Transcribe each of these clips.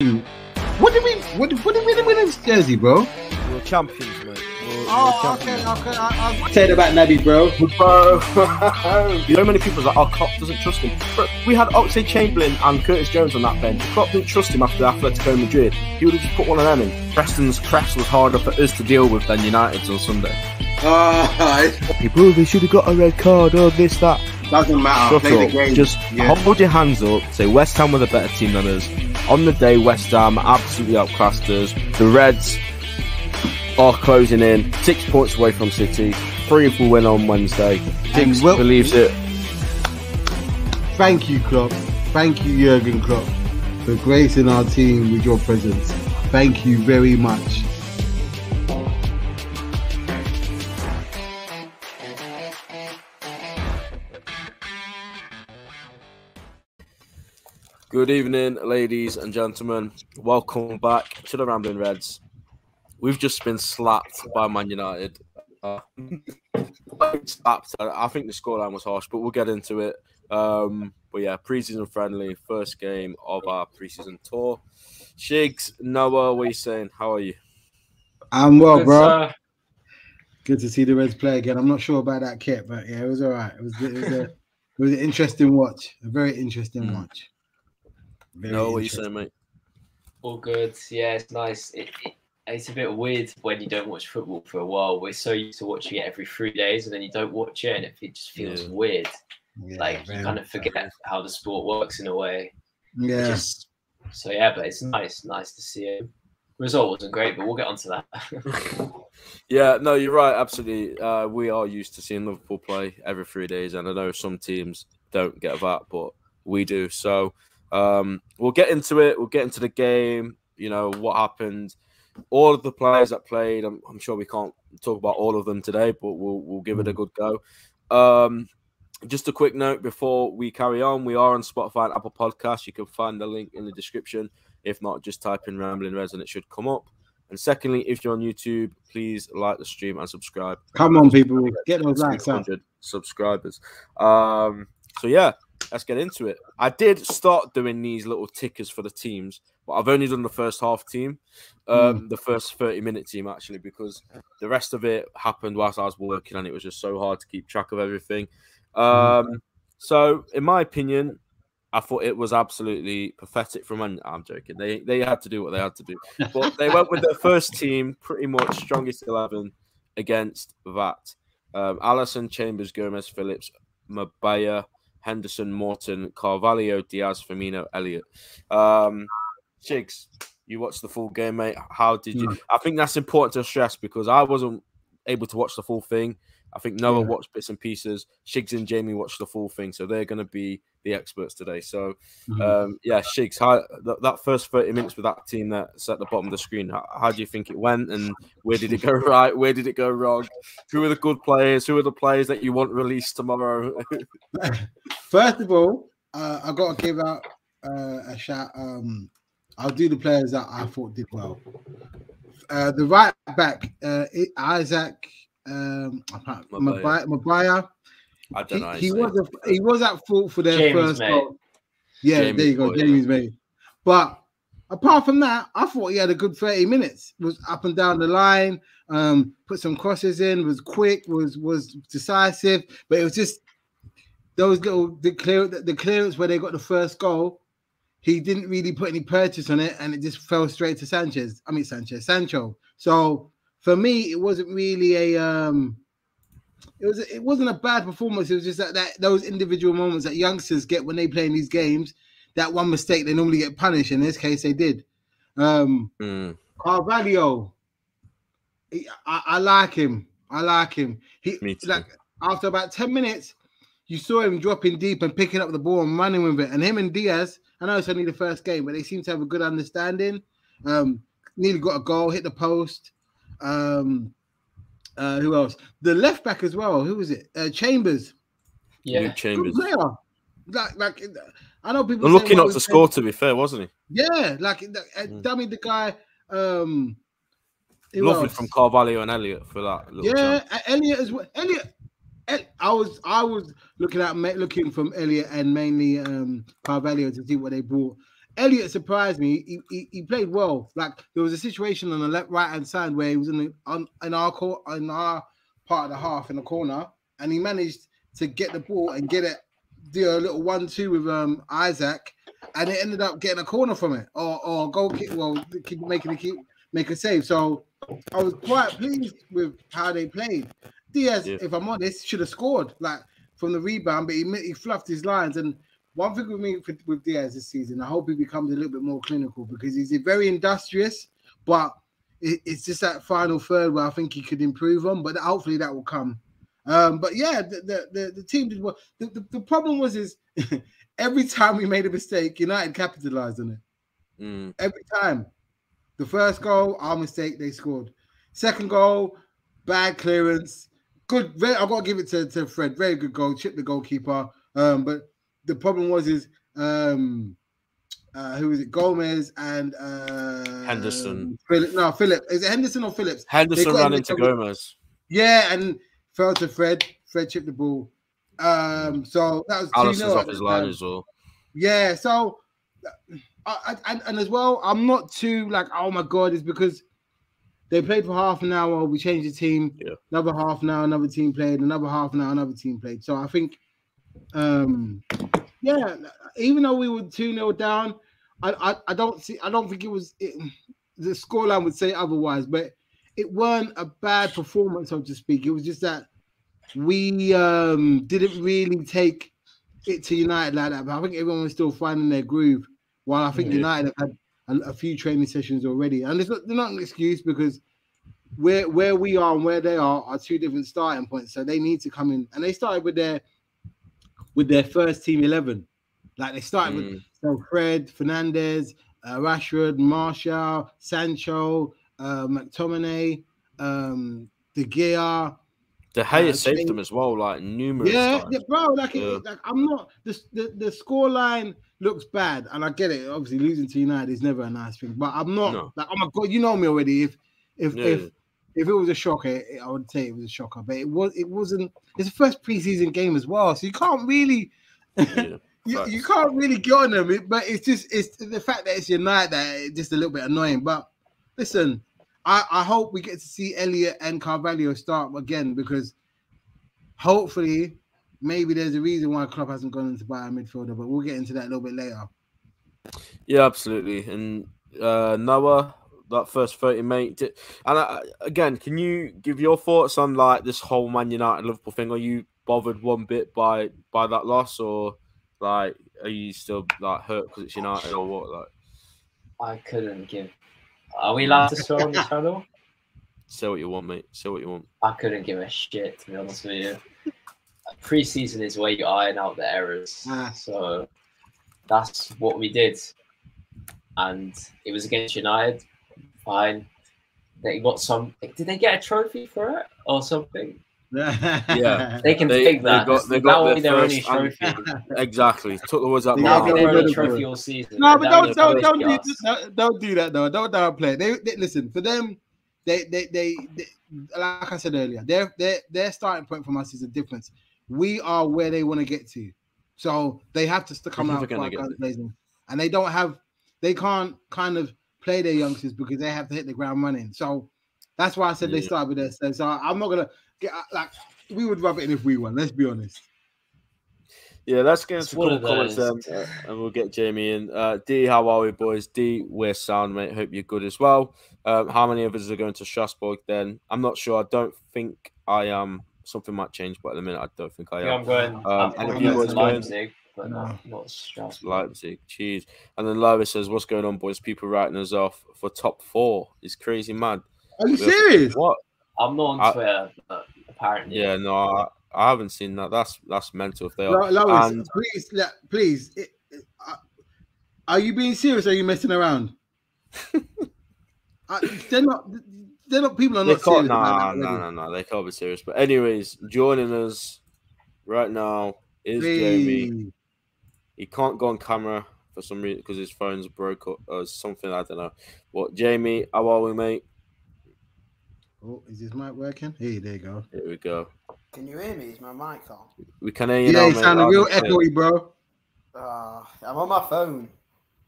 What did we? What, what did we win in this jersey, bro? We're champions, mate. We're, Oh, we're okay, champions. okay. I, I, Say it about Naby, bro. Bro, so many people are like, oh, Klopp doesn't trust him. But we had Oxlade Chamberlain and Curtis Jones on that bench. Klopp didn't trust him after the Atletico Madrid. He would have just put one of them in. Preston's press was harder for us to deal with than United's on Sunday. Uh, People, they should have got a red card or this, that. doesn't matter. Shut Play up. the game. Just Yeah. hold your hands up. Say West Ham were the better team than us. On the day, West Ham absolutely outclassed us. The Reds are closing in, six points away from City. Three we win on Wednesday. Six Will- believes it. Thank you, Klopp. Thank you, Jurgen Klopp, for gracing our team with your presence. Thank you very much. Good evening, ladies and gentlemen. Welcome back to the Rambling Reds. We've just been slapped by Man United. Uh, slapped. I I think the scoreline was harsh, but we'll get into it. Um, but yeah, preseason friendly, first game of our preseason tour. Shigz, Noah, what are you saying? How are you? I'm well, Good, bro. sir. Good to see the Reds play again. I'm not sure about that kit, but yeah, it was all right. It was, it was, a, it was an interesting watch. A very interesting Mm. watch. Very Noah, what you interesting. saying, mate? All good. Yeah, it's nice. It, it, it's a bit weird when you don't watch football for a while. We're so used to watching it every three days, and then you don't watch it, and it, it just feels Yeah. weird. Yeah, like very you kind of much so. forget how the sport works in a way. Yeah. Just, so yeah, but it's nice, nice to see it. Result wasn't great, but we'll get onto that. Yeah, no, you're right. Absolutely. Uh, we are used to seeing Liverpool play every three days, and I know some teams don't get that, but we do. So um, we'll get into it. We'll get into the game. You know what happened. All of the players that played. I'm, I'm sure we can't talk about all of them today, but we'll we'll give it a good go. Um, just a quick note before we carry on. We are on Spotify and Apple Podcasts. You can find the link in the description. If not, just type in Rambling Reds and it should come up. And secondly, if you're on YouTube, please like the stream and subscribe. Come on, people. Get those likes up. subscribers. Um, so yeah, let's get into it. I did start doing these little tickers for the teams, but I've only done the first half team, um, the first 30 minute team actually, because the rest of it happened whilst I was working and it was just so hard to keep track of everything. Um, so in my opinion, I thought it was absolutely pathetic from Man. I'm joking. They they had to do what they had to do, but they went with their first team, pretty much strongest eleven against that. Um, Alisson, Chambers, Gomez, Phillips, Mabaya, Henderson, Morton, Carvalho, Diaz, Firmino, Elliott. Um, Shigz, you watched the full game, mate. How did you? I think that's important to stress because I wasn't able to watch the full thing. I think Noah Yeah. watched bits and pieces. Shigz and Jamie watched the full thing, so they're going to be the experts today. So, Mhm. um, yeah, Shigz, how that, that first thirty minutes with that team that's at the bottom of the screen, how, how do you think it went, and where did it go right? Where did it go wrong? Who are the good players? Who are the players that you want released tomorrow? First of all, uh, I got to give out uh, a shout. Um, I'll do the players that I thought did well. Uh, the right back, uh, Isaac um, Mabaya. Mabaya. Mabaya. I don't He, know. he was a, he was at fault for their James, first mate. goal. Yeah, James there you go, Boy, yeah. James mate. But apart from that, I thought he had a good 30 minutes. Was up and down the line, um, put some crosses in, was quick, was was decisive, but it was just those little the clear the clearance where they got the first goal. He didn't really put any purchase on it, and it just fell straight to Sanchez. I mean Sanchez, Sancho. So for me, it wasn't really a um it was it wasn't a bad performance. It was just that, that those individual moments that youngsters get when they play in these games. That one mistake they normally get punished. In this case, they did. Um Mm. Carvalho, he- I, I like him. I like him. He like after about 10 minutes, you saw him dropping deep and picking up the ball and running with it. And him and Diaz, I know it's only the first game, but they seem to have a good understanding. Um, nearly got a goal, hit the post. Um, uh, who else? The left back as well. Who was it? Uh, Chambers. yeah, Luke Good Chambers. player. Like, like I know people. Well, say lucky not to said- score. To be fair, wasn't he? Yeah, like uh, Mm. tell me the guy. Um, who Lovely else? from Carvalho and Elliott for that. Little Yeah, jump. Elliott as well. Elliott, I was I was looking at ma- looking from Elliott and mainly um Carvalho to see what they brought. Elliott surprised me. He, he, he played well. Like there was a situation on the left right hand side where he was in the on in our court in our part of the half in the corner, and he managed to get the ball and get it do a little one two with um Isaac, and it ended up getting a corner from it or or goal kick. Well, keep making it keep make a save. So I was quite pleased with how they played. Diaz, Yeah. if I'm honest, should have scored like from the rebound, but he he fluffed his lines. And one thing with me with, with Diaz this season, I hope he becomes a little bit more clinical because he's very industrious, but it, it's just that final third where I think he could improve on. But hopefully that will come. Um, but yeah, the, the, the, the team did well. The, the, the problem was is every time we made a mistake, United capitalized on it Mm. every time. The first goal, our mistake, they scored. Second goal, bad clearance. Good. I've got to give it to, to Fred. Very good goal. Chip the goalkeeper. Um, but the problem was is um, uh, who was it? Gomez and uh, Henderson. No, Philip. Is it Henderson or Phillips? Henderson ran into. Gomez. Yeah, and fell to Fred. Fred chipped the ball. Um, so that was 2-0 Alisson's off his line time. as well. Yeah, so I, I, and, and as well, I'm not too like, oh my god, it's because they played for half an hour, we changed the team, Yeah. another half an hour, another team played, another half an hour, another team played. So I think um yeah, even though we were 2-0 down, I, I I don't see I don't think it was it, the scoreline would say otherwise, but it weren't a bad performance, so to speak. It was just that we um didn't really take it to United like that. But I think everyone was still finding their groove. While I think Yeah. United have had a, a few training sessions already, and it's not, they're not an excuse because where where we are and where they are are two different starting points. So they need to come in, and they started with their with their first team eleven. Like they started with Mm. so Fred, Fernandes, uh, Rashford, Martial, Sancho, uh, McTominay, um, De Gea. De Gea Uh, saved them as well, like numerous Yeah, yeah, bro. Like, it- Yeah. like I'm not the the, the score line looks bad, and I get it. Obviously, losing to United is never a nice thing, but I'm not No. like, oh my god, you know me already. If if Yeah, if. If it was a shocker, it- I would say it was a shocker, but it was it wasn't. It's the first preseason game as well, so you can't really. Yeah, You, you can't really get on them, but it's just it's the fact that it's United that it's just a little bit annoying. But listen, I, I hope we get to see Elliott and Carvalho start again because hopefully maybe there's a reason why Klopp hasn't gone into buy a midfielder, but we'll get into that a little bit later. Yeah, absolutely. And uh, Noah, that first 30, mate. And uh, again, can you give your thoughts on like this whole Man United Liverpool thing? Are you bothered one bit by by that loss, or like are you still like hurt because it's United or what? Like, I couldn't give. Are we allowed to swear on the channel? say what you want, mate. Say what you want. I couldn't give a shit to be honest with you. Pre-season is where you iron out the errors, Ah. so that's what we did, and it was against United. Fine, they got some. Did they get a trophy for it or something? yeah, They can They- take they that. got- they that got will be their their only trophy. Exactly. Took the words out. They my That'll be mouth. their their only trophy. trophy all season. No, but don't don't don't do, don't, don't do that though. Don't downplay. They, they listen for them. They, they they they like I said earlier. Their their their starting point from us is a difference. We are where they want to get to, so they have to come out gonna quite get guns blazing, and they don't have. They can't kind of play their youngsters because they have to hit the ground running. So that's why I said they Yeah. start with their. So so I'm not gonna get like we would rub it in if we won. Let's be honest. Yeah, let's get It's into one a of couple comments those. then, uh, and we'll get Jamie in. Uh, D, how are we, boys? D, we're sound, mate. Hope you're good as well. Um, how many of us are going to Strasbourg then? I'm not sure. I don't think I am. Something might change, but at the minute, I don't think I Yeah, am. I'm going. Um, I'm and going to boys going? Leipzig, but not not Strasbourg. Leipzig, cheese. And then Lois says, "What's going on, boys? People writing us off for top four. It's crazy mad." Are you We have- serious? What? I'm not on I- Twitter, but apparently. Yeah, no, I, I haven't seen that. That's that's mental. If they are, Lo- Lois, And- please, le- please. it- it- uh, are you being serious? Are you messing around? Uh, they're not. They're not. People are They not can't, serious. nah, about that nah, already. nah, nah, they can't be serious. But anyways, joining us right now is Jamie. Please. He can't go on camera for some reason because his phone's broke or, or something. I don't know. What, Jamie? How are we, mate? Oh, is his mic working? Hey, there you go. Here we go. Can you hear me? Is my mic on? We can hear you yeah, now, you mate. real echoey, bro. Uh, I'm on my phone.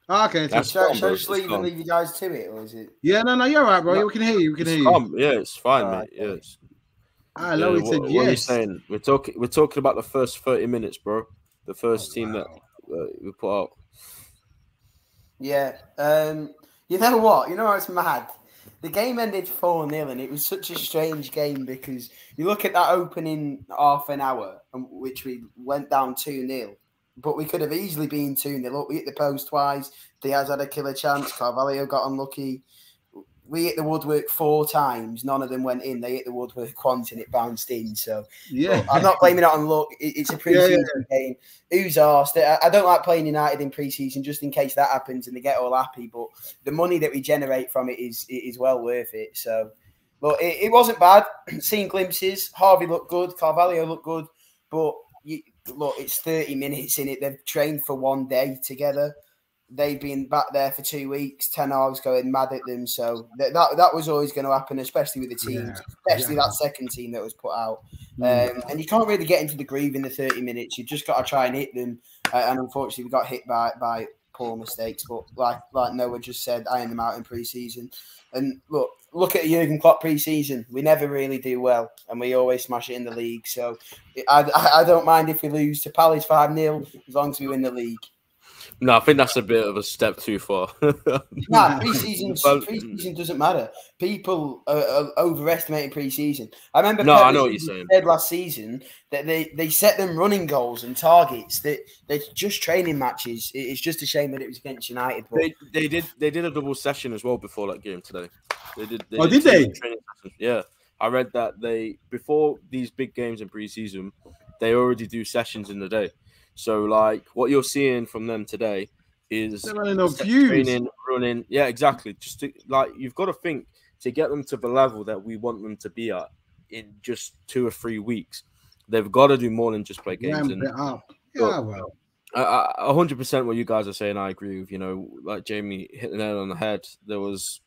Ah, okay. so- That's Shall, calm, shall I bro. just It's leave calm. and leave you guys to it, or is it? yeah, no, no, you're all right, bro. No, we can hear you. We can It's hear you. calm. Yeah, it's fine, Alright, mate. Yeah, it's, Ah, yeah, Lowy what, said what are you saying? We're talking. We're talking about the first thirty minutes, bro. The first Oh, team that wow. uh, we put out. Yeah. Um, you know what? You know what's mad? The game ended 4 0, and it was such a strange game because you look at that opening half an hour, and which we went down 2 0, but we could have easily been 2 0 up. We hit the post twice. Diaz had a killer chance. Carvalho got unlucky. We hit the woodwork four times. None of them went in. They hit the woodwork once and it bounced in. So Yeah. I'm not blaming it on luck. It's a Yeah, yeah, pre-season game. Who's asked? I I don't like playing United in pre-season just in case that happens and they get all happy. But the money that we generate from it is is well worth it. So, but it, it wasn't bad. Seeing glimpses. Harvey looked good. Carvalho looked good. But you, look, it's 30 minutes in it. They've trained for one day together. They've been back there for two weeks. Ten hours going mad at them. So that that, that was always going to happen, especially with the teams, Yeah, especially yeah. that second team that was put out. Mm. Um, and you can't really get into the groove in the 30 minutes. You've just got to try and hit them. Uh, and unfortunately, we got hit by by poor mistakes. But like like Noah just said, iron them out in pre-season. And look, look at Jurgen Klopp pre-season. We never really do well, and we always smash it in the league. So I, I, I don't mind if we lose to Palace five 0 as long as we win the league. No, I think that's a bit of a step too far. Nah, pre-season pre-season doesn't matter. People are, are overestimating pre-season. I remember. No, Pep I know what you're saying. Said last season that they they set them running goals and targets. That they're just training matches. It's just a shame that it was against United. But they they did they did a double session as well before that game today. They did. Oh, did two they? training. Yeah, I read that they before these big games in preseason, they already do sessions in the day. So like what you're seeing from them today is They're running on set fumes. training, running. Yeah, exactly. Just to, like you've got to think to get them to the level that we want them to be at in just two or three weeks. They've got to do more than just play games. And it up. Look, Yeah, well. A hundred percent what you guys are saying. I agree with. You know, like Jamie hit the nail on the head. There was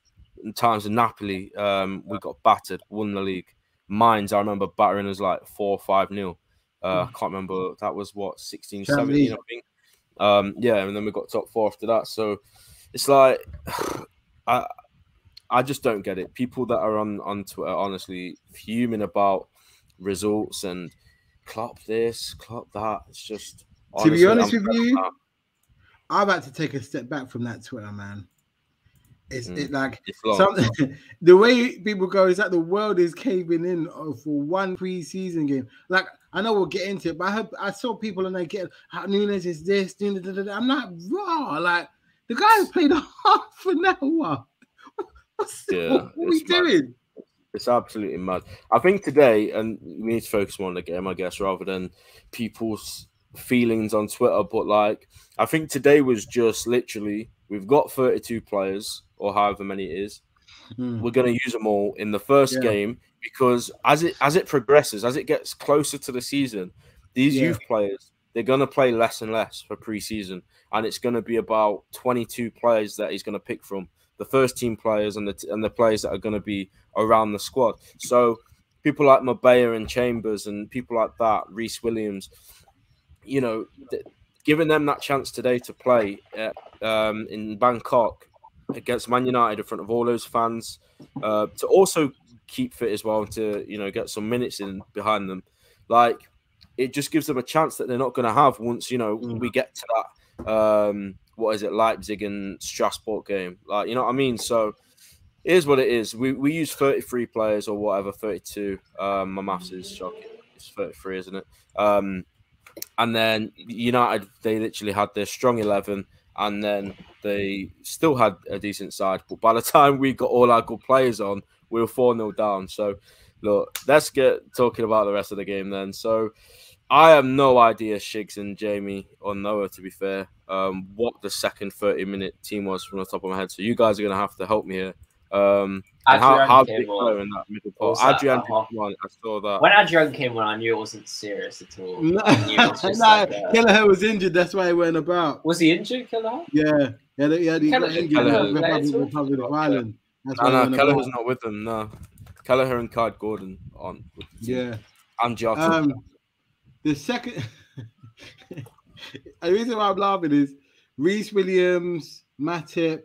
times in Napoli, um, we got battered, won the league. Mainz, I remember battering us like four or five nil. Uh, I can't remember. That was what 16, 17, I think. Um, yeah, and then we got top four after that. So it's like I I just don't get it. People that are on on Twitter, honestly, fuming about results and Klopp this, Klopp that. It's just To be honest I'm with you. I've had to take a step back from that Twitter, man. It's Mm. it like something the way people go is that the world is caving in uh, for one preseason game. Like I know we'll get into it, but I heard, I saw people and they get how Nunez is this. da, da, da, da, da." I'm not raw. Like the guy has played half an hour. What's Yeah, what, are we it's mad. doing? It's absolutely mad. I think today, and we need to focus more on the game, I guess, rather than people's feelings on Twitter. But like, I think today was just literally we've got 32 players or however many it is. Hmm. We're going to use them all in the first Yeah. game because as it as it progresses, as it gets closer to the season, these Yeah. youth players they're going to play less and less for preseason, and it's going to be about 22 players that he's going to pick from the first team players and the t- and the players that are going to be around the squad. So people like Mabaya and Chambers and people like that, Rhys Williams, you know, th- giving them that chance today to play at, um, in Bangkok against Man United in front of all those fans, uh, to also keep fit as well, and to you know get some minutes in behind them, like it just gives them a chance that they're not going to have once you know Mm. we get to that. Um, what is it, Leipzig and Strasbourg game? Like you know what I mean? So it is what it is. We we use 33 players or whatever, 32. Um, my maths is shocking. It's 33, isn't it? Um, and then United, they literally had their strong 11, and then they still had a decent side. But by the time we got all our good players on, we were 4 0 down. So, look, let's get talking about the rest of the game then. So, I have no idea, Shigz and Jamie or Noah, to be fair, um, what the second 30 minute team was from the top of my head. So, you guys are going to have to help me here. Um, and how, Adrian how came big on. in that middle part? Adrian that half- did one. I saw that. When Adrian came on, I knew it wasn't serious at all. No, I was no, like a- Kelleher was injured. That's why he went about. Was he injured, Killer? Yeah, yeah, yeah. He got injured. Kelleher- in Republic, Republic of Ireland. That's No, no, Kelleher's about. not with them. No, Kelleher and Kaide Gordon on. With the team. Yeah. and Jota. Um, the second, the reason why I'm laughing is Rhys Williams, Matip,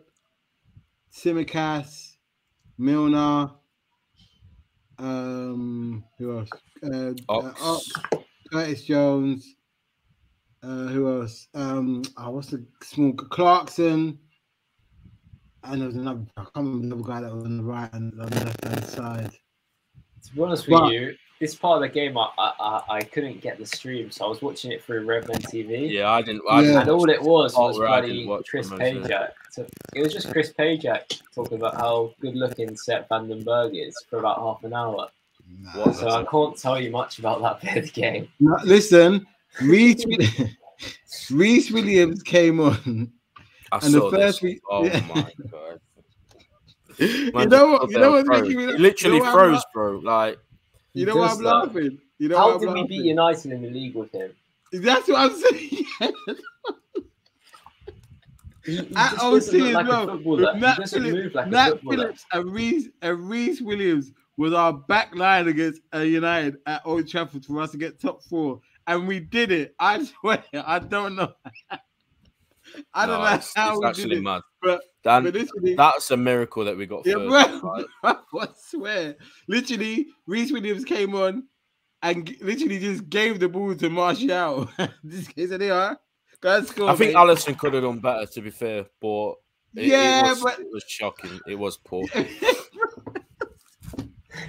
Tsimikas, Milner. Um, who else? Uh, Ox. uh, Ox, Curtis Jones. Uh, who else? Um, oh, what's the small Clarkson? And there was another. I can't remember the other guy that was on the right and on the left hand side. To be honest with But- you, this part of the game, I, I I- I couldn't get the stream, so I was watching it through Redmen TV. Yeah, I didn't. I Yeah. didn't And all it was Oh, was right, bloody Chris the it. Pajak. So it was just Chris Pajak talking about how good looking Sepp van den Berg is for about half an hour. Nah. So I can't tell you much about that bit of the game. No, listen, Rhys Rhys Williams came on. I And the first this. week- Oh yeah. my god. you know what? You know there what's making me He laugh? literally you know froze, bro. Like You know why I'm laughing? You know How did we beat United in the league with him? That's what I'm saying. He, he At OT as like well, a footballer. with Nat Phillips- move like Nat. Phillips and Rhys and Rhys Williams was our back line against uh, United at Old Trafford for us to get top four, and we did it. I swear, I don't know. I don't no, know it's, how it's we actually did it, mad. but Dan, but literally, that's a miracle that we got Yeah, first. bro, like, I swear. Literally, Rhys Williams came on and g- literally just gave the ball to Martial. this case, they are. Go score. I think mate. Alisson could have done better, to be fair, but it, Yeah, it was, but- it was shocking. It was poor.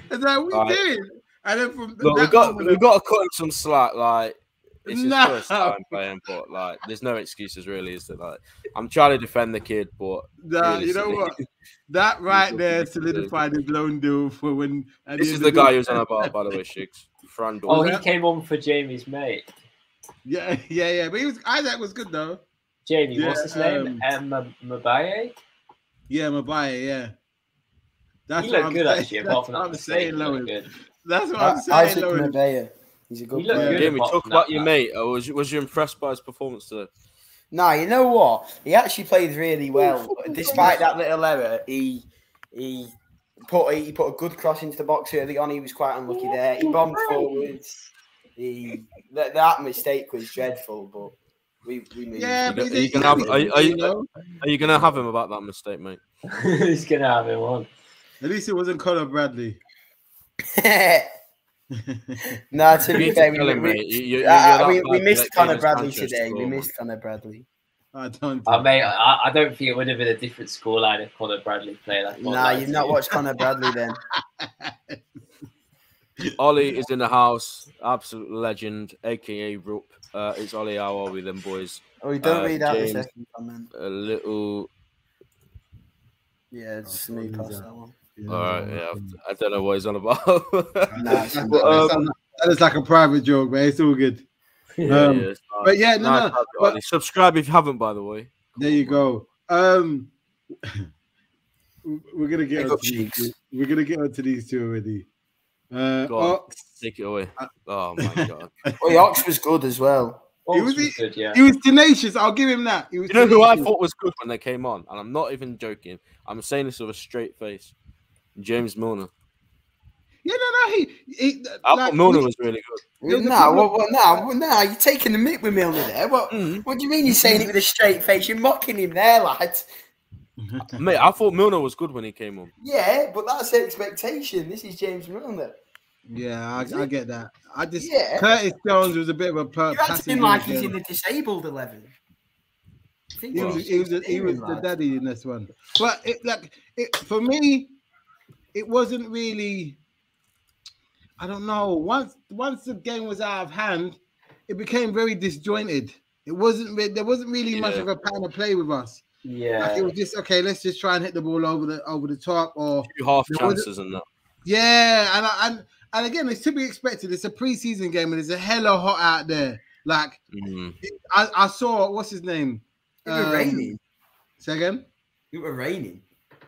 It's like we Right. did. And then from Look, we got we got to cut him some slack. Like it's his No. first time playing, but like there's no excuses really. Is there? Like I'm trying to defend the kid, but Nah, you know what? That right there Something to do. solidified his loan deal for when. at this is of the guy week- who's on about, by the way, Shigz. Frandor. Oh, he Yeah. came on for Jamie's mate. Yeah, yeah, yeah. But he was Isaac was good though. Jamie, Yeah, what's his name? um, Um, Mabaye? Yeah, Mabai. Yeah. That's He what looked I'm good saying. actually, That's apart from what that I'm mistake. saying, he looked That's what I- I'm saying, Isaac Lois. Mabaya. He's a good He looked player. good. Jamie, apart talk about your mate. Or was you, was you impressed by his performance today? Nah, you know what? He actually played really well. Despite that little error, he he put he put a good cross into the box early on. He was quite unlucky there. He bombed forwards. He that, that mistake was dreadful, but we we moved. Yeah, You but go- he's you a- can have- are you- are you- you? Are you gonna have him about that mistake, mate? He's gonna have him on. At least it wasn't Conor Bradley. nah, to You be fair, kill we, we, mate. You- you- uh, we, we missed let Conor Bradley today. score, We missed Conor Bradley. I don't. Oh, mate, I, I don't think it would have been a different scoreline if Conor Bradley played. I can't Nah, lie you've not watched Connor Bradley then. Ollie is in the house, absolute legend, aka Rup. Uh, it's Ollie. How are we, then, boys? Oh, we don't Uh, read out James. the second comment. A little. Yeah, just Oh, move past that? that one. Yeah, All right, yeah, I don't know what he's on about. Nah, That it's sounds Um, that sounds like- that is like a private joke, but it's all good. Yeah, Um, yeah, it's. But yeah, no, Nice no. to have you, but- Subscribe if you haven't, by the way. There you go. Um, we're gonna get Big onto these We're gonna get onto these two already. Uh, Go on. Ox, Take it away. Uh, Oh my god. Oh, Ox was good as well. He was was the- good, yeah. he was tenacious. I'll give him that. He was You know who I thought was good when they came on, and I'm not even joking. I'm saying this with a straight face. James Milner. Yeah, no, no. He, he I like, thought Milner we- was really good. Yeah, the Nah, problem- what, what, nah, what, nah, you're taking the mick with Milner there. What, Mm. what do you mean you're saying it with a straight face? You're mocking him there, lad. Mate, I thought Milner was good when he came on. Yeah, but that's the expectation. This is James Milner. Yeah, I, I get that. I just Yeah. Curtis Jones was a bit of a per- You're acting like he's again. in the disabled 11. Think He was, he was, he was the daddy in this one. But it like it for me, it wasn't really. I don't know. Once once the game was out of hand, it became very disjointed. It wasn't. re- There wasn't really much of a plan of play with us. Like, Yeah. it was just okay. Let's just try and hit the ball over the over the top, or Two half chances and that. yeah. And I- and and again, it's to be expected. It's a preseason game, and it's a hella hot out there. Like Mm. I, I saw what's his name. It was Um, raining. Say again. It was raining.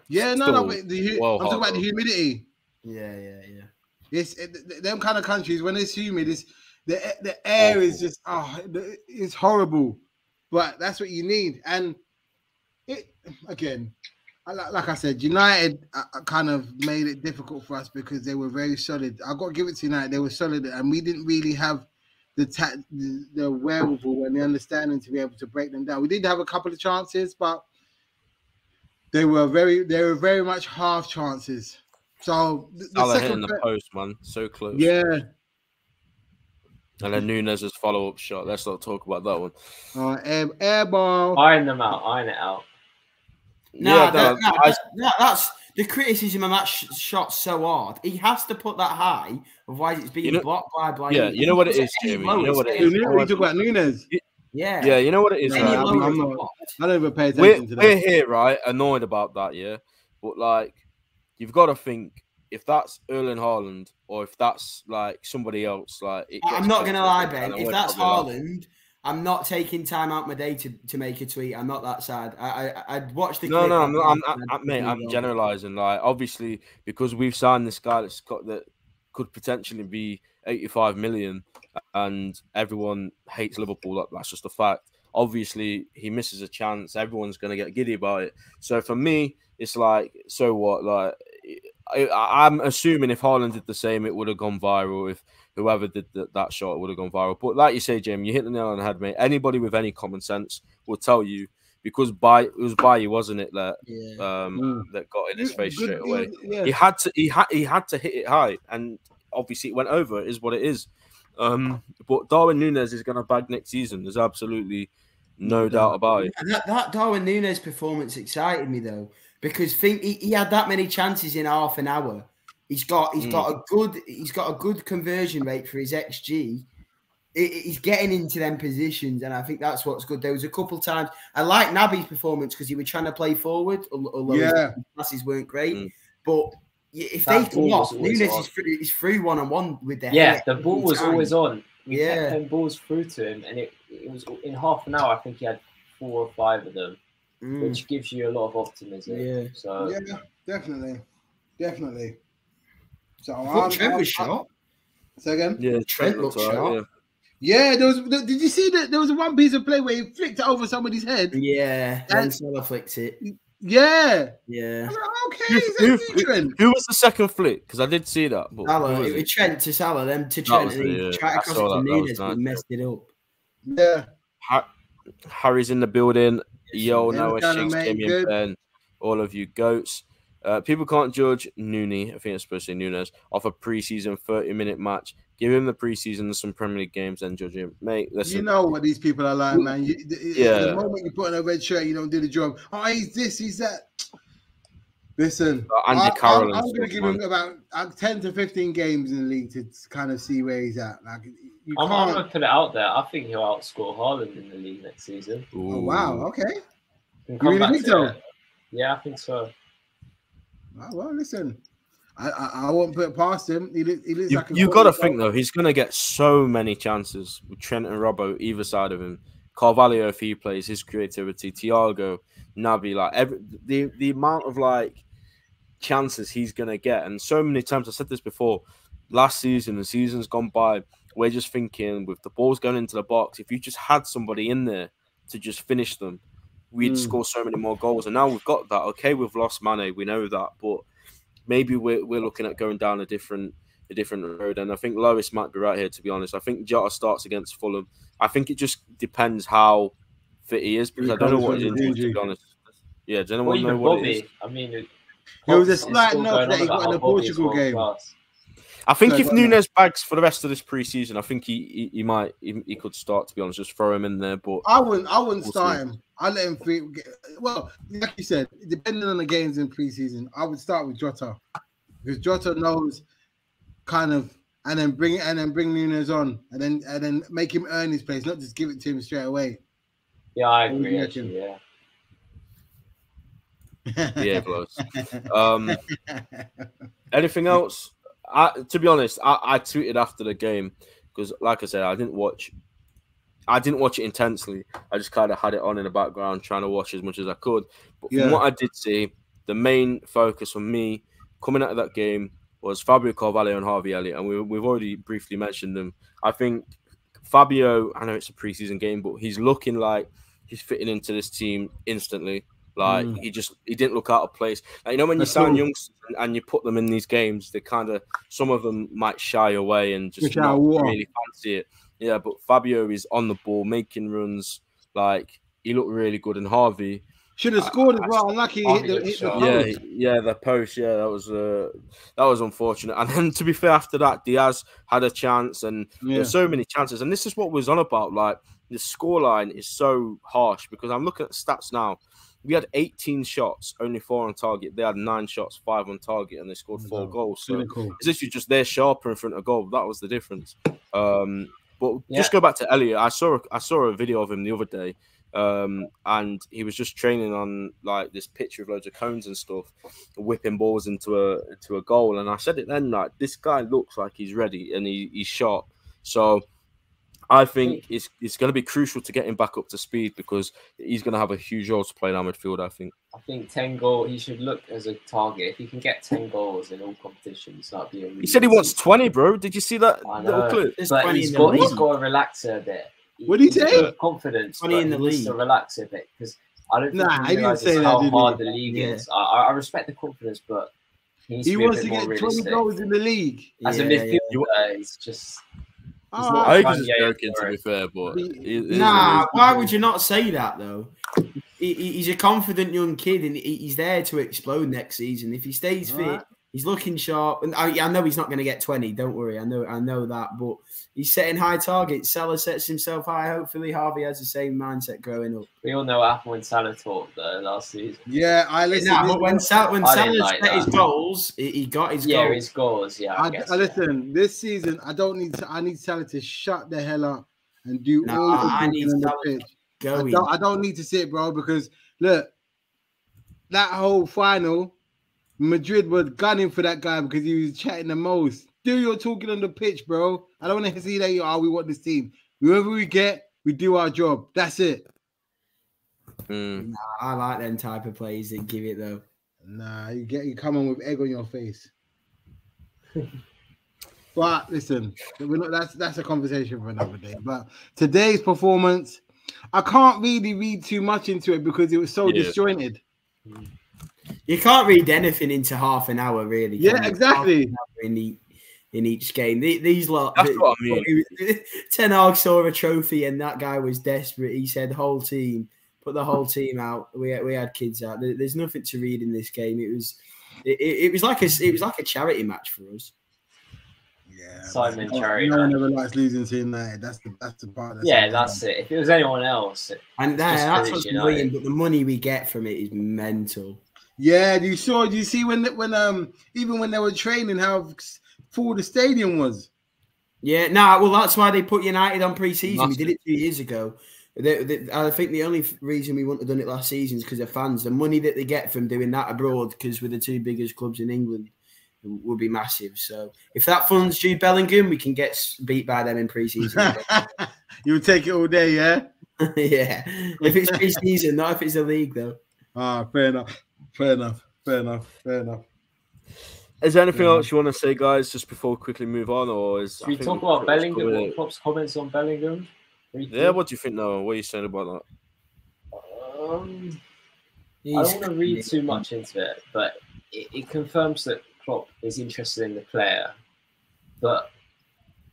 Yeah, no, no, Still but the, well I'm talking about the humidity. Yeah, yeah, yeah. It's it, them kind of countries when it's humid, it's the the air is just oh, the- it's horrible. But that's what you need, and it again, I- like, like I said, United uh, uh, kind of made it difficult for us because they were very solid. I got to give it to United; they were solid, and we didn't really have the ta- the, the wherewithal and the understanding to be able to break them down. We did have a couple of chances, but They were very, they were very much half chances. So the, the Salah second, hitting the threat- post, man, so close. yeah, And then Nunez's follow up shot. Let's not talk about that one. uh, air, air ball. Iron them out, iron it out. Nah, Yeah, that, nah, I- that- that- that's the criticism of that sh- shot so hard. He has to put that high, otherwise it's being You know- blocked by Blind. Yeah, you know what it is, Jamie? You know what it You is? know, we talk about Nunez. Yeah, Yeah, you know what it is. Right? I'm- I'm not- I don't even pay we're, attention to we're here, right? Annoyed about that, yeah. But like, you've got to think if that's Erling Haaland or if that's like somebody else, like I'm not gonna lie, Ben. If that's probably laugh. Haaland, I'm not taking time out my day to, to make a tweet. I'm not that sad. I I I'd watch the. No, clip no, I'm, I'm, I'd- I'm, I'm, mate, I'm generalizing. Like, obviously, because we've signed this guy that's got that could potentially be 85 million, and everyone hates Liverpool. That, that's just a fact. Obviously, he misses a chance. Everyone's going to get giddy about it. So for me, it's like, so what? Like, I, I'm assuming if Haaland did the same, it would have gone viral. If whoever did that, that shot would have gone viral. But like you say, Jim, you hit the nail on the head, mate. Anybody with any common sense will tell you because by it was by you, wasn't it? That Yeah. um Mm. that got in his face Good- straight away. Yeah. He had to he had he had to hit it high, and obviously it went over. It is what it is. Um, but Darwin Nunez is going to bag next season. There's absolutely no No doubt about it. That, that Darwin Nunez performance excited me though because think he, he had that many chances in half an hour. He's got he's Mm. got a good he's got a good conversion rate for his xG. He- He's getting into them positions, and I think that's what's good. There was a couple times I like Naby's performance because he was trying to play forward, although Yeah. his passes weren't great. Mm. But if That they ball come was off, Nunez is free, is free one on one with the Yeah, the ball was time. always on. We Yeah. kept playing balls through to him, and it, it was in half an hour. I think he had four or five of them, Mm, which gives you a lot of optimism. Yeah. So Yeah, definitely, definitely. So I I'm, thought Trent I'm- was shot. Say again. Yeah, Trent Trent looked looked alright, sharp. Yeah, there was. Did you see that? There was one piece of play where he flicked it over somebody's head. Yeah, And- Salah flicked it. Yeah. Yeah. Like, okay, Who- is who- Trent? Who was the second flick? Because I did see that. But who Salah, was it it? was Trent to Salah, then to Trent, was and he yeah. tried I across to that, that was Nunez, but nice, messed it up. Yeah. Ha- Harry's in the building. Yo, Yeah, Noah Dana, Shakes, mate, Damien. Ben, all of you goats. Uh, people can't judge Nooney, I think it's supposed to say Nunez, off a preseason 30 minute match. Give him the preseason some Premier League games, then judge him. Mate, listen. You know what these people are like, man. You, the, Yeah. the moment you put on a red shirt, you don't do the job. Oh, he's this, he's that. Listen, Uh, Andy I, Carroll I'm, I'm going to give man. him about uh, 10 to 15 games in the league to kind of see where he's at. Like, you I'm, I'm gonna put it out there. I think he'll outscore Haaland in the league next season. Oh, wow. Okay. Can really back think so? Yeah, I think so. Oh, well, listen, I, I, I won't put it past him. He, he looks You, like a you got to quality think, though, he's going to get so many chances with Trent and Robbo either side of him. Carvalho, if he plays, his creativity, Thiago, Naby, like every, the, the amount of like chances he's going to get. And so many times, I said this before, last season, the season's gone by, we're just thinking with the balls going into the box, if you just had somebody in there to just finish them, we'd Mm. score so many more goals. And now we've got that. Okay, we've lost Mane, we know that, but maybe we're, we're looking at going down a different a different road. And I think Lois might be right here, to be honest. I think Jota starts against Fulham. I think it just depends how fit he is because I don't know what his Recovers from injury, to be honest. Yeah, does Or anyone know even what it is? Bobby. I mean, it- There was a slight knock that on he got in the how Bobby is Portugal game. class. I think So, if I don't. Nunez bags for the rest of this preseason, I think he he, he might he, he could start. To be honest, just throw him in there. But I wouldn't. I wouldn't We'll start see. him. I let him free. Well, like you said, depending on the games in preseason, I would start with Jota because Jota knows kind of, and then bring and then bring Nunez on, and then and then make him earn his place, not just give it to him straight away. Yeah, I agree. Actually, yeah. yeah, close. Um, anything else? I, to be honest, I, I tweeted after the game because, like I said, I didn't watch. I didn't watch it intensely. I just kind of had it on in the background, trying to watch as much as I could. But Yeah. from what I did see, the main focus for me coming out of that game was Fabio Carvalho and Harvey Elliott, and we, we've already briefly mentioned them. I think Fabio. I know it's a preseason game, but he's looking like he's fitting into this team instantly. Like Mm. he just he didn't look out of place. Like, you know when you That's sign cool. youngsters and, and you put them in these games, they kind of some of them might shy away and just out not really fancy it. Yeah, but Fabio is on the ball, making runs. Like he looked really good, and Harvey, Should have scored as well. Unlucky hit the, hit the. Yeah, yeah, the post. Yeah, that was uh, that was unfortunate. And then to be fair, after that, Diaz had a chance, and Yeah. there's so many chances. And this is what was on about. Like the scoreline is so harsh because I'm looking at stats now. We had 18 shots, only four on target. They had nine shots, five on target, and they scored four Wow. goals. So Cynical. it's literally just they're sharper in front of goal. That was the difference. Um, but Yeah. just go back to Elliott. I saw I saw a video of him the other day, um, and he was just training on like this pitch with loads of cones and stuff, whipping balls into a into a goal. And I said it then, like this guy looks like he's ready and he, he's sharp. So I think mm. it's it's going to be crucial to get him back up to speed because he's going to have a huge role to play in our midfield. I think. I think ten goal. He should look as a target. If he can get ten goals in all competitions, that'd be a. Really He said he wants 20, bro. Did you see that I little know. clip? There's But 20 he's in the got he's league. got to relax a bit. What'd he He's say? got Confidence. 20 in the he needs to relax a bit because I don't think Nah, he he didn't realizes say that, how did he? hard the league Yeah. is. I, I I respect the confidence, but he needs He to be a wants bit to more get 20 goals in the league. As a Yeah, yeah. midfielder, he's just Oh, Ah. not- I think he's just joking, to be fair, but He- it- it is Nah, what it why would you not say that though? He, he- he's a confident young kid, and he's there to explode next season. If he stays fit, Alright. He's looking sharp. And I, I know he's not going to get twenty. Don't worry, I know, I know that. But he's setting high targets. Salah sets himself high. Hopefully, Harvey has the same mindset growing up. we all know what happened when Salah talked though last season. Yeah, I listen. Nah, but when Sal, when I Salah like set his goals, he, he got his goals. Yeah, goals. his goals. Yeah, I, I, guess. I listen. This season, I don't need. To, I need Salah to shut the hell up and do Nah, all the I thinking need on the Salah to pitch. I Going. don't, I don't need to sit, bro, because look, that whole final, Madrid were gunning for that guy because he was chatting the most. Do your talking on the pitch, bro. I don't want to see that. You, oh, we want this team. Whoever we get, we do our job. That's it. Mm. I like them type of players that give it though. Nah, you get you come on with egg on your face. but listen, we're not. That's that's a conversation for another day. But today's performance, I can't really read too much into it because it was so Yeah. disjointed. You can't read anything into half an hour, really. Yeah, you? exactly. Half an hour In each, in each game, The- these lot. That's what I mean. Ten Hag saw a trophy, and that guy was desperate. He said, "Whole team, put the whole team out." We had, we had kids out. There- There's nothing to read in this game. It was, it, it, it was like a, it was like a charity match for us. Yeah, Simon no, Cherry, No one ever likes losing to United. That's the that's the part. That's yeah, the- that's it. If it was anyone else, it- And that, that's what's United. annoying. But the money we get from it is mental. Yeah, you saw. You see when when um even when they were training, how full the stadium was. Yeah, no, well, that's why they put United on pre-season. We did it two years ago. They- they- I think the only reason we wouldn't have done it last season is because of fans. The money that they get from doing that abroad, because we're the two biggest clubs in England, will be massive. So if that funds Jude Bellingham, we can get beat by them in pre-season. you would take it all day, yeah. yeah, if it's pre-season, not if it's a league, though. Ah, fair enough. Fair enough. Fair enough. Fair enough. Is there anything Yeah. else you want to say, guys, just before we quickly move on, or is should we talk we've about Bellingham? covered What? Klopp's comments on Bellingham? briefly? Yeah, what do you think, Noah? What are you saying about that? Um, I don't want to read too much into it, but it, it confirms that Klopp is interested in the player, but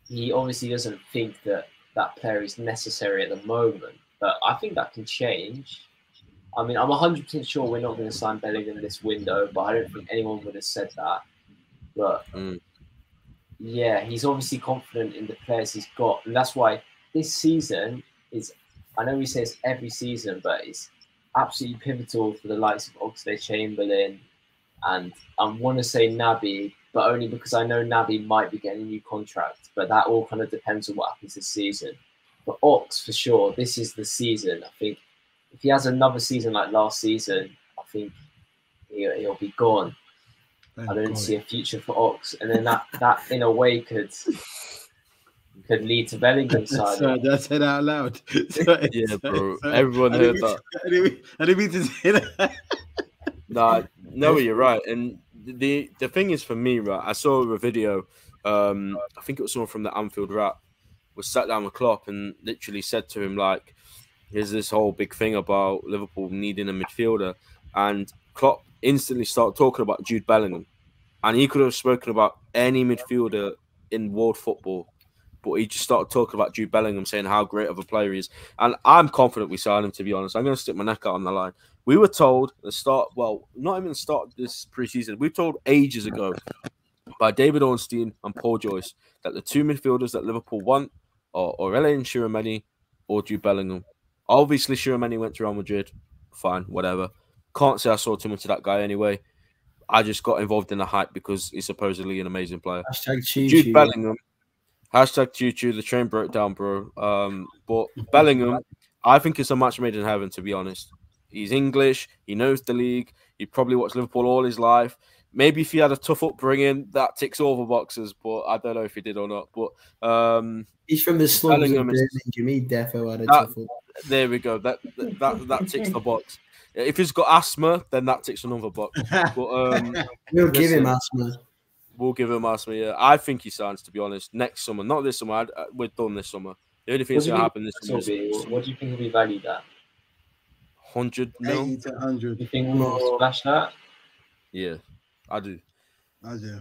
he obviously doesn't think that that player is necessary at the moment. But I think that can change. I mean, I'm 100% sure we're not going to sign Bellingham this window, but I don't think anyone would have said that. But Mm. yeah, he's obviously confident in the players he's got, and that's why this season is. I know he says every season, but it's absolutely pivotal for the likes of Oxlade Chamberlain, and I want to say Naby, but only because I know Naby might be getting a new contract. But that all kind of depends on what happens this season. But Ox for sure, this is the season. I think if he has another season like last season, I think he'll, he'll be gone. I don't see a future for Ox, and then that that in a way could could lead to Bellingham Sorry, signing. did I say out loud? Sorry, Yeah, sorry, bro. sorry. Everyone I heard didn't mean- that. I didn't, mean, I didn't mean to say that. Nah, no, you're right. And the the thing is for me, right? I saw a video. Um, I think it was someone from the Anfield Wrap was sat down with Klopp and literally said to him like, "Here's this whole big thing about Liverpool needing a midfielder," and Klopp instantly started talking about Jude Bellingham, and he could have spoken about any midfielder in world football. But he just started talking about Jude Bellingham, saying how great of a player he is. And I'm confident we sign him, to be honest. I'm going to stick my neck out on the line. We were told the start, well, not even start this preseason. We were told ages ago by David Ornstein and Paul Joyce that the two midfielders that Liverpool want are Aurelien Tchouameni or Jude Bellingham. Obviously, Tchouameni went to Real Madrid. Fine, whatever. Can't say I saw too much of that guy anyway. I just got involved in the hype because he's supposedly an amazing player. Hashtag choo Jude. Bellingham. Hashtag choo choo. The train broke down, bro. Um, but Bellingham, I think it's a match made in heaven. To be honest, he's English. He knows the league. He probably watched Liverpool all his life. Maybe if he had a tough upbringing, that ticks all the boxes. But I don't know if he did or not. But um, He's from the slums of Bellingham is- Birmingham. He defo had a That- tough up. there we go. That that that, that ticks the box. If he's got asthma, then that ticks another box. But um, We'll give him asthma. we'll give him asthma. Yeah, I think he signs. To be honest, next summer, not this summer. I'd, uh, we're done this summer. The only thing that's gonna happen this summer be, is what do you think will be valued at? hundred mil. 80 to 100. You think we'll splash that? Yeah, I do. I do.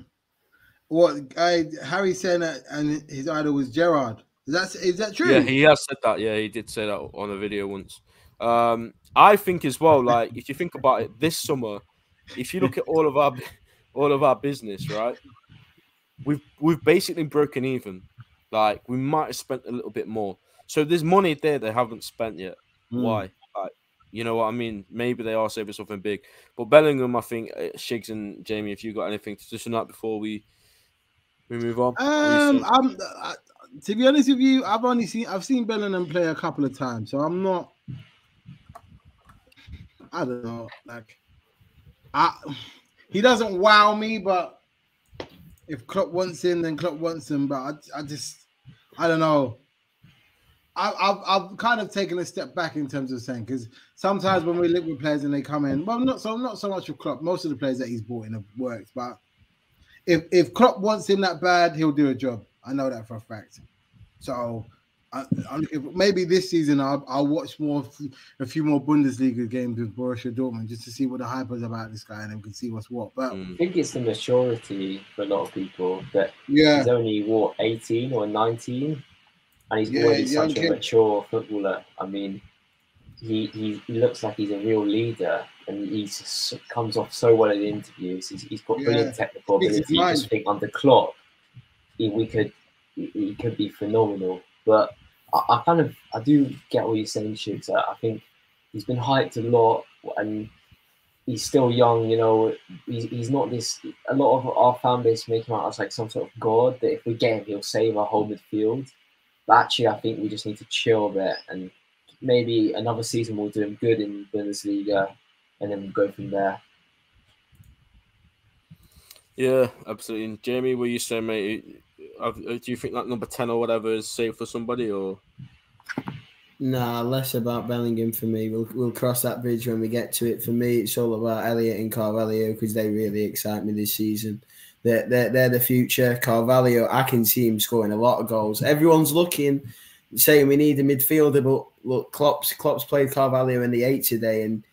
What I Harry saying that and his idol was Gerrard. Is that is that true? Yeah, he has said that. Yeah, he did say that on a video once. Um, I think as well. Like, if you think about it, this summer, if you look at all of our all of our business, right, we've we've basically broken even. Like, we might have spent a little bit more. So there's money there they haven't spent yet. Mm. Why? You know what I mean? Maybe they are saving something big. But Bellingham, I think, uh, Shigz and Jamie, if you've got anything to just that before we we move on. What do you Um. I'm I, to be honest with you, I've only seen I've seen Bellingham play a couple of times, so I'm not. I don't know, like, I he doesn't wow me, but if Klopp wants him, then Klopp wants him. But I, I just, I don't know. I, I've I've kind of taken a step back in terms of saying because sometimes when we look with players and they come in, well, not so not so much with Klopp. Most of the players that he's brought in have worked, but if if Klopp wants him that bad, he'll do a job. I know that for a fact. So I, I'm, if, maybe this season I'll, I'll watch more, a few more Bundesliga games with Borussia Dortmund just to see what the hype is about this guy and then we can see what's what. But Mm. I think it's the maturity for a lot of people that yeah, he's only what 18 or 19 and he's Yeah, already such a kid. mature footballer i mean he, he he looks like he's a real leader and he comes off so well in interviews he's, he's got Yeah. brilliant technical ability I just think under Klopp he, we could he, could be phenomenal but I, I kind of i do get what you're saying Shoots. I think he's been hyped a lot and he's still young, you know. He's, he's not this. A lot of our fan base make him out as like some sort of god that if we get him, he'll save our whole midfield. But actually, I think we just need to chill a bit and maybe another season we'll do him good in Bundesliga, and then we'll go from there. Yeah, absolutely. And Jamie, what you saying, mate? Uh, Do you think that number ten or whatever is safe for somebody, or Nah, less about Bellingham for me. We'll we'll cross that bridge when we get to it. For me, it's all about Elliott and Carvalho because they really excite me this season. They're, they're, they're the future. Carvalho, I can see him scoring a lot of goals. Everyone's looking, saying we need a midfielder, but look, Klopp's Klopp's played Carvalho in the eight today, and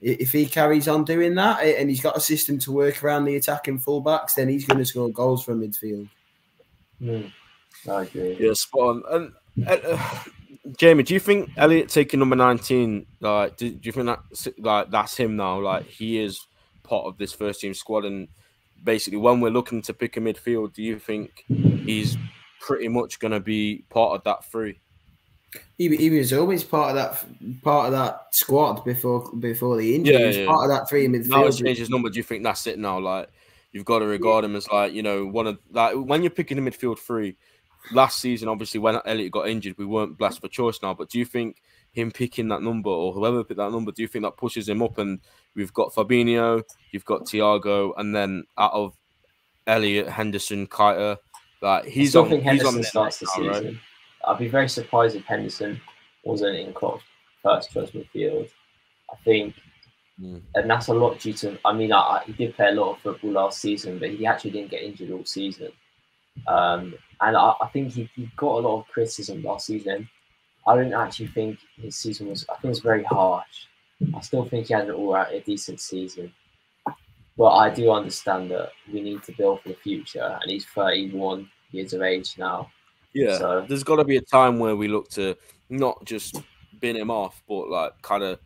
if he carries on doing that eh, and he's got a system to work around the attacking fullbacks, then he's going to score goals from midfield. Hmm. I agree. yeah, spot on. And uh, Jamie, do you think Elliott taking number nineteen, like, do, do you think that like that's him now? Like, he is part of this first team squad, and basically, when we're looking to pick a midfield, do you think he's pretty much going to be part of that three? He, he was always part of that part of that squad before before the injury. Yeah, he was yeah. part of that three Now he's midfield. changed his number. Do you think that's it now? Like you've got to regard him as like you know one of like when you're picking a midfield three. Last season, obviously, when Elliott got injured, we weren't blessed for choice now. But do you think him picking that number or whoever picked that number, do you think that pushes him up? And we've got Fabinho, you've got Thiago, and then out of Elliott, Henderson, Keita, like he's on. he's Henderson on starts the now, right? season. I'd be very surprised if Henderson wasn't in Klopp's first choice midfield. I think, Mm. and that's a lot due to. I mean, I, I- he did play a lot of football last season, but he actually didn't get injured all season. Um, and I, I think he, he got a lot of criticism last season. I don't actually think his season was. I think it was very harsh. I still think he had an all right, a decent season. But I do understand that we need to build for the future, and he's 31 years of age now. Yeah, So- there's got to be a time where we look to not just bin him off, but like kind of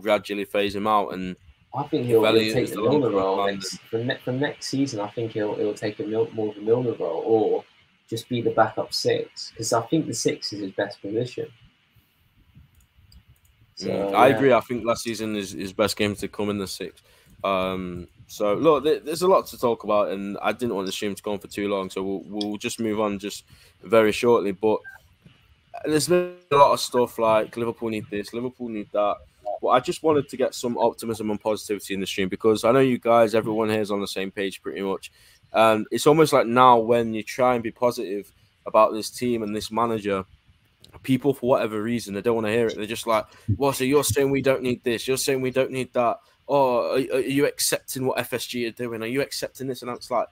gradually phase him out. And I think he'll, he'll take the Milner role next, from, ne- from next season. I think he'll he'll take a Mil- more of a Milner role or just be the backup six because I think the six is his best position. So, Mm, I agree. I think last season is his best game to come in the six. Um, so look, there- there's a lot to talk about, and I didn't want the stream to go on for too long, so we'll, we'll just move on just very shortly. But there's been a lot of stuff like Liverpool need this, Liverpool need that. But I just wanted to get some optimism and positivity in the stream because I know you guys, everyone here is on the same page pretty much. And it's almost like now when you try and be positive about this team and this manager, people for whatever reason they don't want to hear it. They're just like, "Well, so you're saying we don't need this? You're saying we don't need that? Oh, are, are you accepting what FSG are doing? Are you accepting this?" And it's like,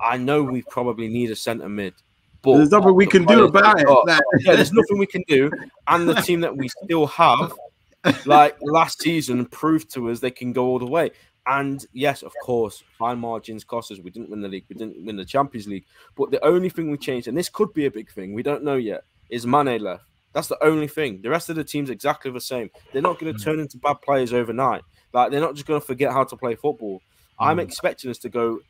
I know we probably need a centre mid, but There's nothing we can do about it. Like, yeah, there's nothing we can do. And the team that we still have, like last season, proved to us they can go all the way. And yes, of course, fine margins cost us. We didn't win the league, we didn't win the Champions League. But the only thing we changed, and this could be a big thing, we don't know yet, is Mane left. That's the only thing. The rest of the team's exactly the same. They're not going to turn into bad players overnight. Like they're not just going to forget how to play football. I'm Mm. expecting us to go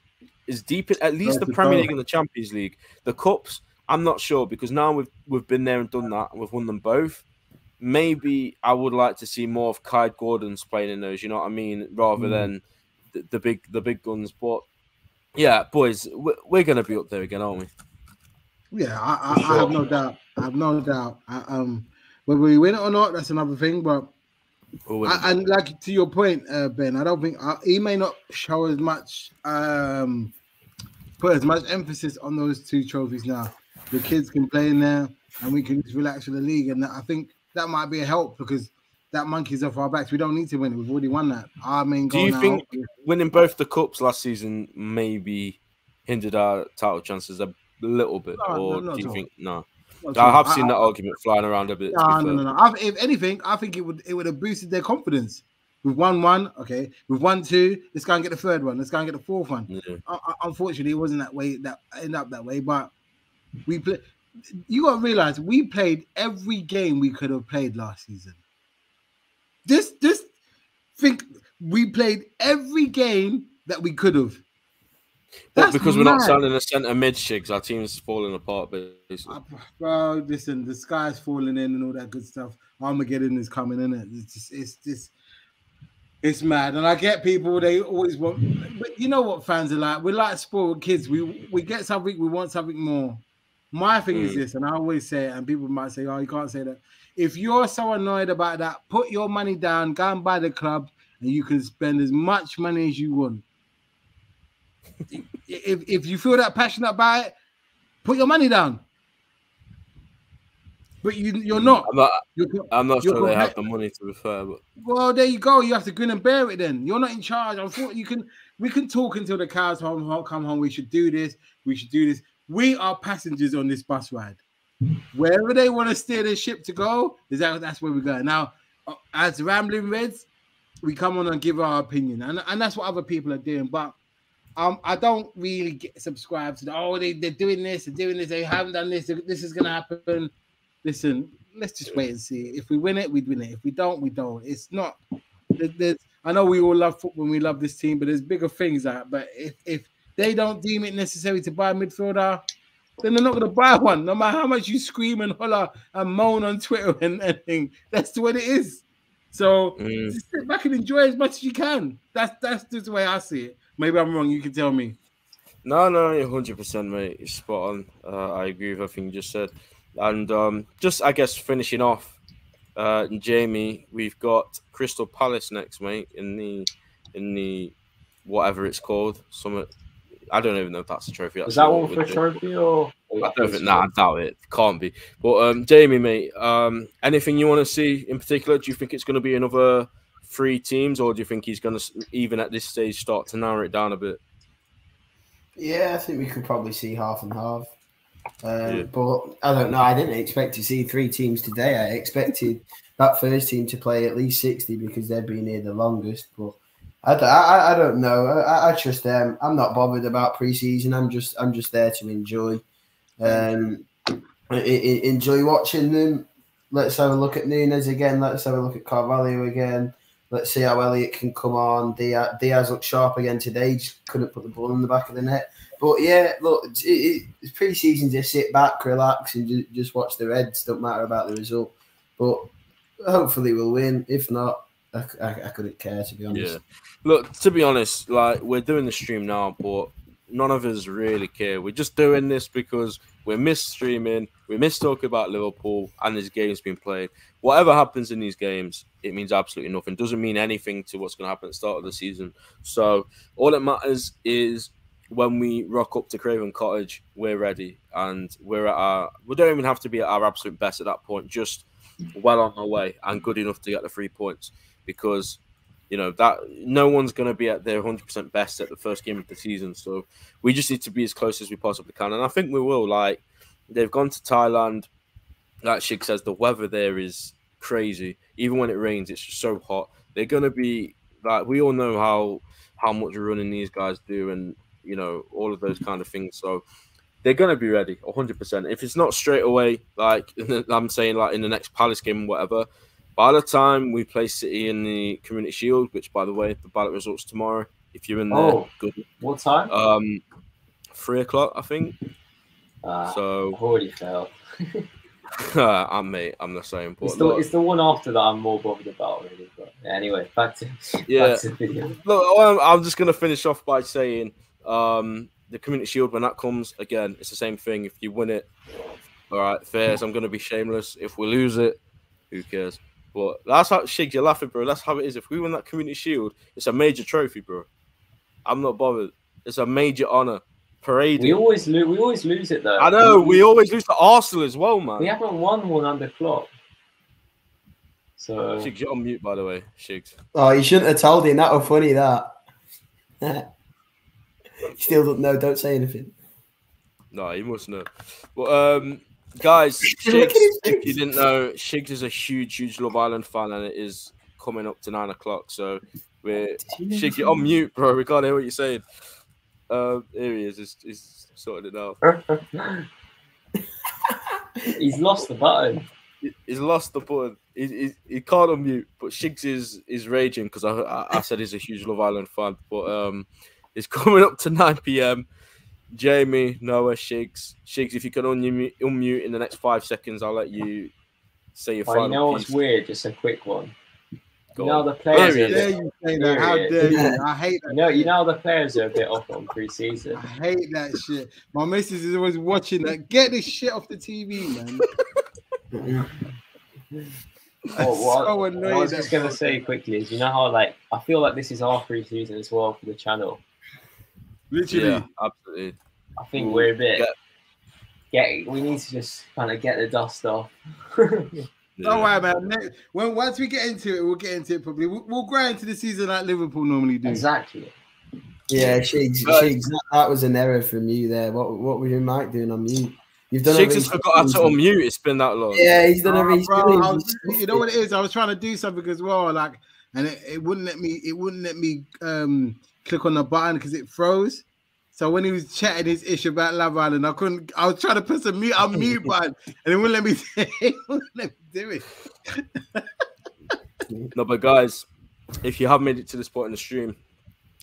as deep at least the Premier. League and the Champions League. The cups, I'm not sure because now we've we've been there and done that. and We've won them both. Maybe I would like to see more of Kaide Gordon's playing in those. You know what I mean, rather Mm. than the, the big the big guns. But yeah, boys, we're, we're going to be up there again, aren't we? Yeah, I, I, I have no doubt. I have no doubt. I, um, whether we win it or not, that's another thing. But I, and like to your point, uh, Ben, I don't think uh, he may not show as much, um, put as much emphasis on those two trophies now. The kids can play in there, and we can just relax with the league. And I think that might be a help because that monkey's off our backs. We don't need to win it. We've already won that. Our main goal. Do you now. think winning both the cups last season maybe hindered our title chances a little bit, No, no, or not do you think no? I have seen that argument flying around a bit. No, no, no, no. I, if anything, I think it would it would have boosted their confidence. We've won one, okay. We've won two. Let's go and get the third one. Let's go and get the fourth one. Uh, uh, unfortunately, it wasn't that way. That ended up that way. But we play. You got to realize we played every game we could have played last season. This, this, think we played every game that we could have. But That's because we're not mad. selling a centre mid Shigz, our team's falling apart. Basically. Uh, Bro, listen, the sky's falling in and all that good stuff. Armageddon is coming in it. It's just, it's just, it's mad. And I get people, they always want, but you know what fans are like? We're like spoiled kids. We we get something, we want something more. My thing is Mm. this, and I always say it, and people might say, oh, you can't say that. If you're so annoyed about that, put your money down, go and buy the club, and you can spend as much money as you want. If, if you feel that passionate about it, put your money down. But you, you're not. I'm not. You're, I'm not sure they have the money to refer. but well, there you go. You have to grin and bear it. Then you're not in charge. Unfortunately, you can. We can talk until the cows home, home come home. We should do this. We should do this. We are passengers on this bus ride. Wherever they want to steer the ship to go, is that that's where we go. Now, uh, as rambling reds, we come on and give our opinion, and, and that's what other people are doing. But um, I don't really get subscribed to the oh they they're doing this, they're doing this, they haven't done this. This is gonna happen. Listen, let's just wait and see. If we win it, we win it. If we don't, we don't. It's not. There's, I know we all love football and we love this team, but there's bigger things out. But if if they don't deem it necessary to buy a midfielder, then they're not going to buy one. No matter how much you scream and holler and moan on Twitter and anything, that's the way it is. So Mm. just sit back and enjoy as much as you can. That's that's just the way I see it. Maybe I'm wrong. You can tell me. no, no, you're 100 percent, mate. You're spot on. Uh, I agree with everything you just said, and um, just I guess finishing off, uh, Jamie, we've got Crystal Palace next, mate, in the in the whatever it's called. Some I don't even know if that's a trophy. Is that what one for a trophy or? I don't think. Nah, I doubt it. Can't be. But um, Jamie, mate, um, anything you want to see in particular? Do you think it's going to be another three teams, or do you think he's going to even at this stage start to narrow it down a bit? Yeah, I think we could probably see half and half. Um, Yeah. But I don't know. I didn't expect to see three teams today. I expected that first team to play at least 60 because they've been here the longest. But I, I, I don't know. I, I trust them. I'm not bothered about preseason. I'm just I'm just there to enjoy. Um, enjoy watching them. Let's have a look at Nunez again. Let's have a look at Carvalho again. Let's see how Elliott can come on. Diaz, Diaz looked sharp again today. Just couldn't put the ball in the back of the net. But yeah, look, it, it, it's pre-season. Just sit back, relax, and just, just watch the Reds. Don't matter about the result. But hopefully we'll win. If not, I, I, I couldn't care to be honest. Yeah. Look, to be honest, like we're doing the stream now, but none of us really care. We're just doing this because we miss streaming, we miss talking about Liverpool, and this game's been played. Whatever happens in these games, it means absolutely nothing. Doesn't mean anything to what's going to happen at the start of the season. So all that matters is when we rock up to Craven Cottage, we're ready, and we're at our. We don't even have to be at our absolute best at that point. Just well on our way and good enough to get the three points because you know that no one's going to be at their 100% best at the first game of the season. So we just need to be as close as we possibly can. And i think we will like they've gone to thailand. Like Shigz says the weather there is crazy. Even when it rains it's just so hot. They're going to be like we all know how how much running these guys do and you know all of those kind of things. So they're going to be ready 100% if it's not straight away like i'm saying like in the next palace game whatever by the time we play City in the Community Shield, which by the way, the ballot results tomorrow. If you're in there, Oh. good. What time? Um, three o'clock, I think. Uh, So I've already failed. I'm mate. I'm the same. It's the, it's the one after that I'm more bothered about, really. But anyway, back to Yeah. back to the video. look, I'm, I'm just gonna finish off by saying, um, the Community Shield when that comes again, it's the same thing. If you win it, all right, fairs. I'm gonna be shameless. If we lose it, who cares? But that's how Shigz, you're laughing, bro. That's how it is. If we win that Community Shield, it's a major trophy, bro. I'm not bothered. It's a major honor. Parade. We always lose. We always lose it though. I know. We always lose to Arsenal as well, man. we haven't won one under Klopp. So Shigz, you're on mute, by the way. Shigz. Oh, you shouldn't have told him. That was funny. That. Still don't know. Don't say anything. No, you must know. But um, guys, Shigz, if you didn't know, Shigz is a huge, huge Love Island fan, and it is coming up to nine o'clock. So we're Shigz, you're on mute, bro. We can't hear what you're saying. Um, here he is. He's, he's sorting it out. he's lost the button. He's lost the button. He, he, he can't unmute, but Shigz is is raging because I, I I said he's a huge Love Island fan. But um, it's coming up to nine p.m. Jamie, Noah, Shigz, Shigz. If you can unmute, unmute in the next five seconds, I'll let you say your Well, final you know what's piece. weird? Just a quick one. Go you know the players. There Are a Dare bit, you say that? How dare you? I hate that. you know, you know the players are a bit off on pre-season. I hate that shit. My missus is always watching that. Get this shit off the TV, man. Oh, what, so what annoying. I was just gonna say quickly is, you know how like I feel like this is our pre-season as well for the channel. Literally. Yeah, absolutely. I think we're a bit. Yeah. Get, we need to just kind of get the dust off. Yeah. worry, man. Next- When once we get into it, we'll get into it probably. We'll, we'll grow into the season like Liverpool normally do. exactly. Yeah, Shigz, Right. Shigz, that, that was an error from you there. What what was your mic doing on mute? You've done a Shigz has reset. forgot how to unmute. It's been that long. Yeah, he's done a Oh, reset. bro, was- you know what it is? I was trying to do something as well, like, and it, it wouldn't let me. It wouldn't let me um click on the button because it froze. So when he was chatting his ish about Love Island, I couldn't. I was trying to press a mute unmute button, and it wouldn't let me. it wouldn't let me do it. No, but guys, if you have made it to this point in the stream,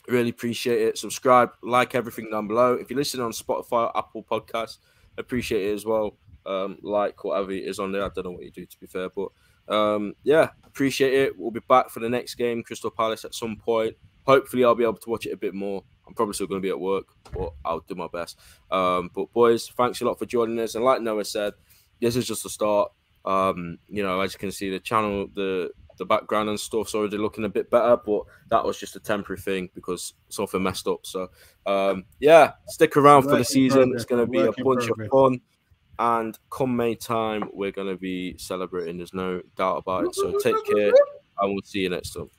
really appreciate it. Subscribe, like everything down below. If you're listening on Spotify, or Apple Podcasts, appreciate it as well. Um, like whatever it is on there. I don't know what you do to be fair, but um, yeah, appreciate it. We'll be back for the next game, Crystal Palace, at some point. Hopefully, I'll be able to watch it a bit more. I'm probably still going to be at work, but I'll do my best. Um, but boys, thanks a lot for joining us. And like Noah said, this is just the start. Um, you know, as you can see, the channel, the the background and stuff's already looking a bit better, but that was just a temporary thing because something messed up. So, um, yeah, stick around for the season. progress, It's going to be a bunch of fun. And come May time, we're going to be celebrating. There's no doubt about it. So take care, and we'll see you next time.